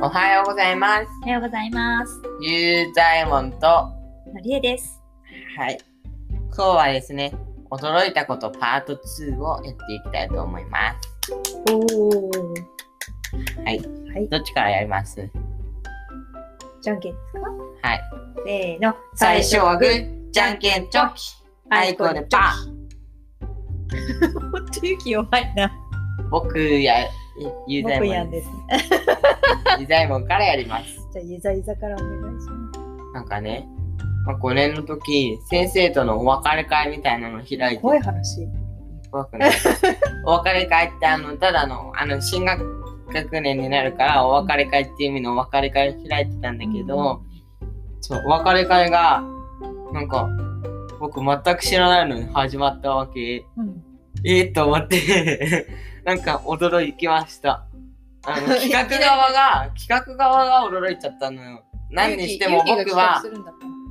おはようございます。おはようございます。ゆうざえもんと、はのりえです。い。今日はですね、驚いたことパート2をやっていきたいと思います。おお。はい。はい。どっちからやります？じゃんけんですか？はい。せーの。最初はグー、じゃんけんチョキ。あいこでパー。ー。ほんと勇気弱いな。僕や、ゆうざえもんですね。ゆうざえもんからやります。じゃあ、ゆざゆざからお願いしまなんかね、まあ、5年の時、先生とのお別れ会みたいなのを開いす。て、怖い話。怖くない。お別れ会って、あの、ただの、あの、進学学年になるから、お別れ会っていう意味のお別れ会を開いてたんだけど、そう、お別れ会が、なんか、僕全く知らないのに始まったわけ。うん。ええと思って、なんか驚きました。あの、企画側が、企画側が驚いちゃったのよ。何にしても僕は、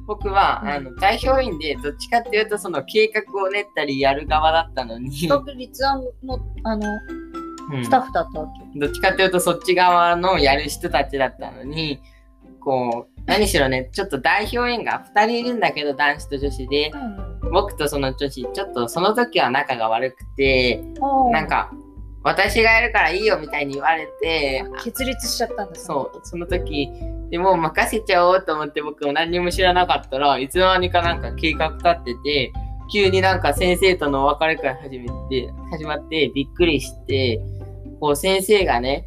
僕は、うんあの代表員でどっちかっていうとその計画を練ったりやる側だったのに、企画立案の、あの、うんスタッフだったわけ。どっちかっていうとそっち側のやる人たちだったのにこう何しろねちょっと代表員が2人いるんだけど男子と女子でうん。僕とその女子ちょっとその時は仲が悪くてなん、か私がやるからいいよみたいに言われて決裂しちゃったんだ。そう、その時、でもう任せちゃおうと思って僕も何にも知らなかったらいつの間にかなんか計画立ってて、急になんか先生とのお別れ会始めて、始まってびっくりして、こう先生がね、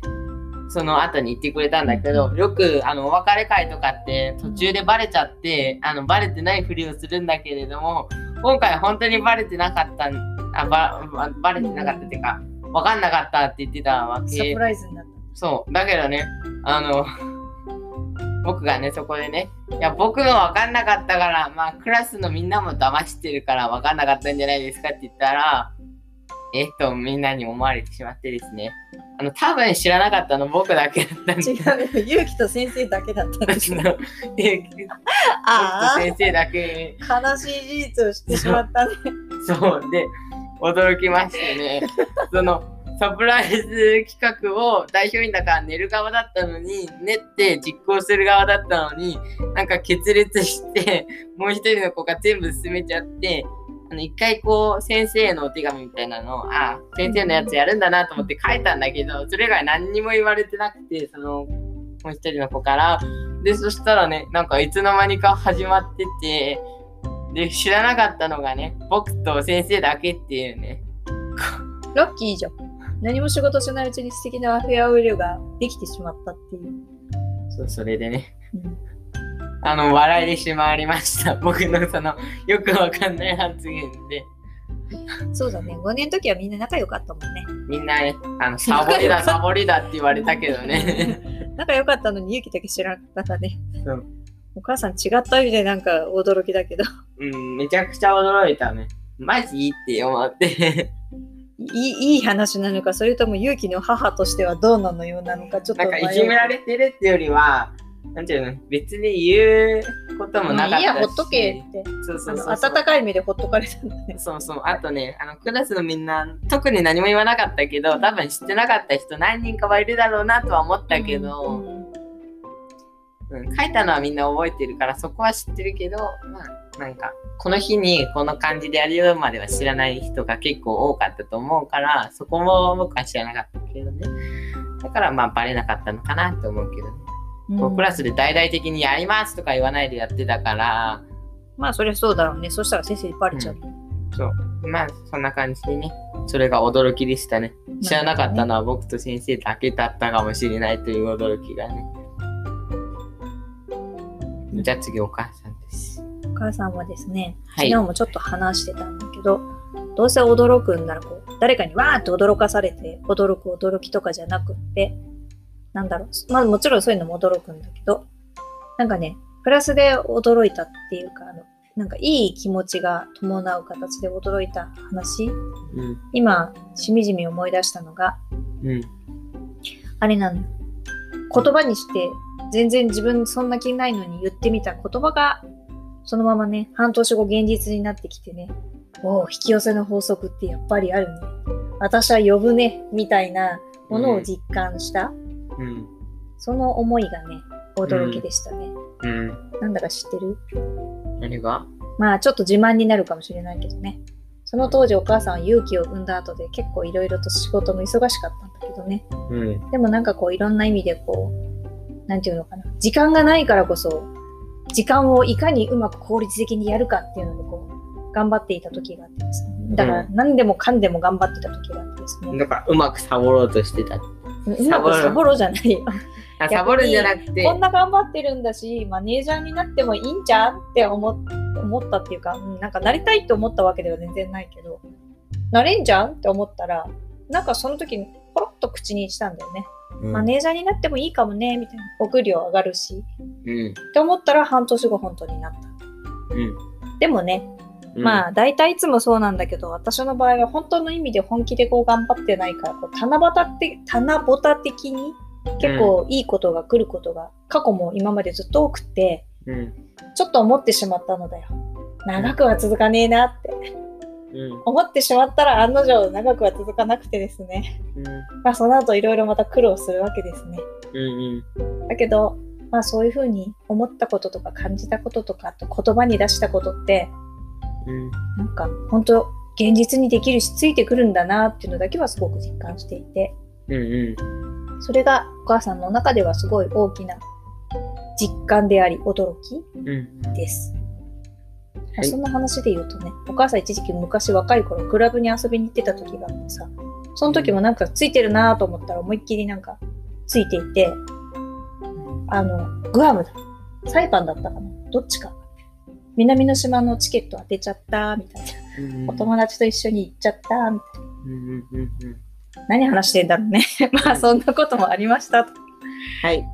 その後に言ってくれたんだけど、よくあのお別れ会とかって途中でバレちゃって、あのバレてないふりをするんだけれども、今回本当にバレてなかったん、あバババレてなかったっていうか、わかんなかったって言ってたわサけプ。ライズになっそう。だけどね、あの、僕がね、そこでね、いや、僕も分かんなかったから、まあ、クラスのみんなも騙してるから分かんなかったんじゃないですかって言ったら、えっと、みんなに思われてしまってですね。あの、多分知らなかったの僕だけだったんで。た。違うよ。勇気と先生だけだったんですよ。で僕とあ先生だけ、あ、悲しい事実を知ってしまったね。そう。で、驚きましてね、その、サプライズ企画を代表員だから寝る側だったのに、練って実行する側だったのに、なんか決裂して、もう一人の子が全部進めちゃって、あの一回こう先生のお手紙みたいなのを、あ、先生のやつやるんだなと思って書いたんだけど、それ以外何にも言われてなくて、その、もう一人の子から。で、そしたらね、なんかいつの間にか始まってて、で、知らなかったのがね、僕と先生だけっていうね。ラッキーじゃん。何も仕事しないうちに素敵なフェアウェルができてしまったっていう。そう、それでね。うんあの、笑いでしまいました。僕のその、よくわかんない発言で。そうだね。5年の時はみんな仲良かったもんね。みんなね、あの、サボりだ、サボりだって言われたけどね。仲良かったのに勇気だけ知らなかったね。そうお母さん違った意味でなんか驚きだけど。うん、めちゃくちゃ驚いたね。マジ？って思って。いいいい話なのか、それとも勇気の母としてはどうなのようなのか、ちょっとなんかいじめられてるってよりは、なんていうの、別に言うこともなかったし。いいや、ほっとけって。そうそうそう。温かい目でほっとかれたんだね。そうそう。あとね、あの、クラスのみんな、特に何も言わなかったけど、多分知ってなかった人何人かはいるだろうなとは思ったけど、うんうん書いたのはみんな覚えてるからそこは知ってるけど、まあ、なんか、この日にこの感じでやるよまでは知らない人が結構多かったと思うから、そこも僕は知らなかったけどね。だからまあバレなかったのかなと思うけどね。こうクラスで大々的にやりますとか言わないでやってたから、まあ、そりゃそうだろうね。そしたら先生にバレちゃう。そう。まあそんな感じでね。それが驚きでしたね。知らなかったのは僕と先生だけだったかもしれないという驚きがね。じゃあ次お母さん母さんはですね、はい昨日もちょっと話してたんだけど、どうせ驚くんならこう、誰かにわーって驚かされて驚く驚きとかじゃなくって、なんだろう、まあもちろんそういうのも驚くんだけど、なんかね、プラスで驚いたっていうか、あの、なんかいい気持ちが伴う形で驚いた話、うん。今、しみじみ思い出したのが、うん。あれなのよ。言葉にして、全然自分そんな気ないのに言ってみた言葉が、そのままね、半年後現実になってきてね、おお、引き寄せの法則ってやっぱりあるね。私は呼ぶね、みたいなものを実感した、うん。その思いがね、驚きでしたね。うん。なんだか知ってる？何が？まあちょっと自慢になるかもしれないけどね。その当時お母さんは勇気を産んだ後で結構いろいろと仕事も忙しかったんだけどね。うん。でもなんかこういろんな意味でこう、なんていうのかな。時間がないからこそ、時間をいかにうまく効率的にやるかっていうのでこう、頑張っていた時があってですね。だから何でもかんでも頑張ってた時があってですね。だからうまくサボろうとしてた。うまくサボろうじゃないよ。あサボるんじゃなくてこん、な頑張ってるんだし、マネージャーになってもいいんじゃんって思っ思ったっていうか、うんなんかなりたいって思ったわけでは全然ないけど、なれんじゃんって思ったら、なんかその時にポロッと口にしたんだよね。うんマネージャーになってもいいかもね、みたいな。お給料上がるし。うん。って思ったら半年後本当になった。うん。でもね、うんまあ大体いつもそうなんだけど、私の場合は本当の意味で本気でこう頑張ってないから、こう七夕って、七夕的に結構いいことが来ることが過去も今までずっと多くて、うん。ちょっと思ってしまったのだよ。長くは続かねえなってうん。思ってしまったら案の定長くは続かなくてですね。うん。まあその後いろいろまた苦労するわけですね。うん。だけど、まあそういうふうに思ったこととか感じたこととか、あと言葉に出したことって、うん。なんか本当現実にできるしついてくるんだなっていうのだけはすごく実感していて、うん。うん。それがお母さんの中ではすごい大きな実感であり驚きうん。はいそんな話で言うとね、お母さん一時期昔若い頃クラブに遊びに行ってた時があってさ、その時もなんかついてるなと思ったら思いっきりなんかついていて、あの、グアムだ。サイパンだったかなどっちか。南の島のチケット当てちゃった、みたいうん。な。お友達と一緒に行っちゃった、みたいな。うん。うん。うん。何話してんだろうね。まあそんなこともありましたと。はい。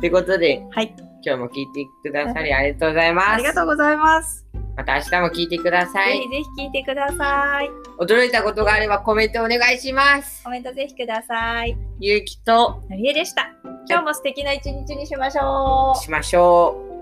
ということで、はい。今日も聞いてくださりありがとうございます。ありがとうございます。また明日も聞いてください。ぜひぜひ聞いてください。驚いたことがあればコメントお願いしますコ。メントぜひください。ゆうきとのりえでした。今日も素敵な一日にしましょう。しましょう。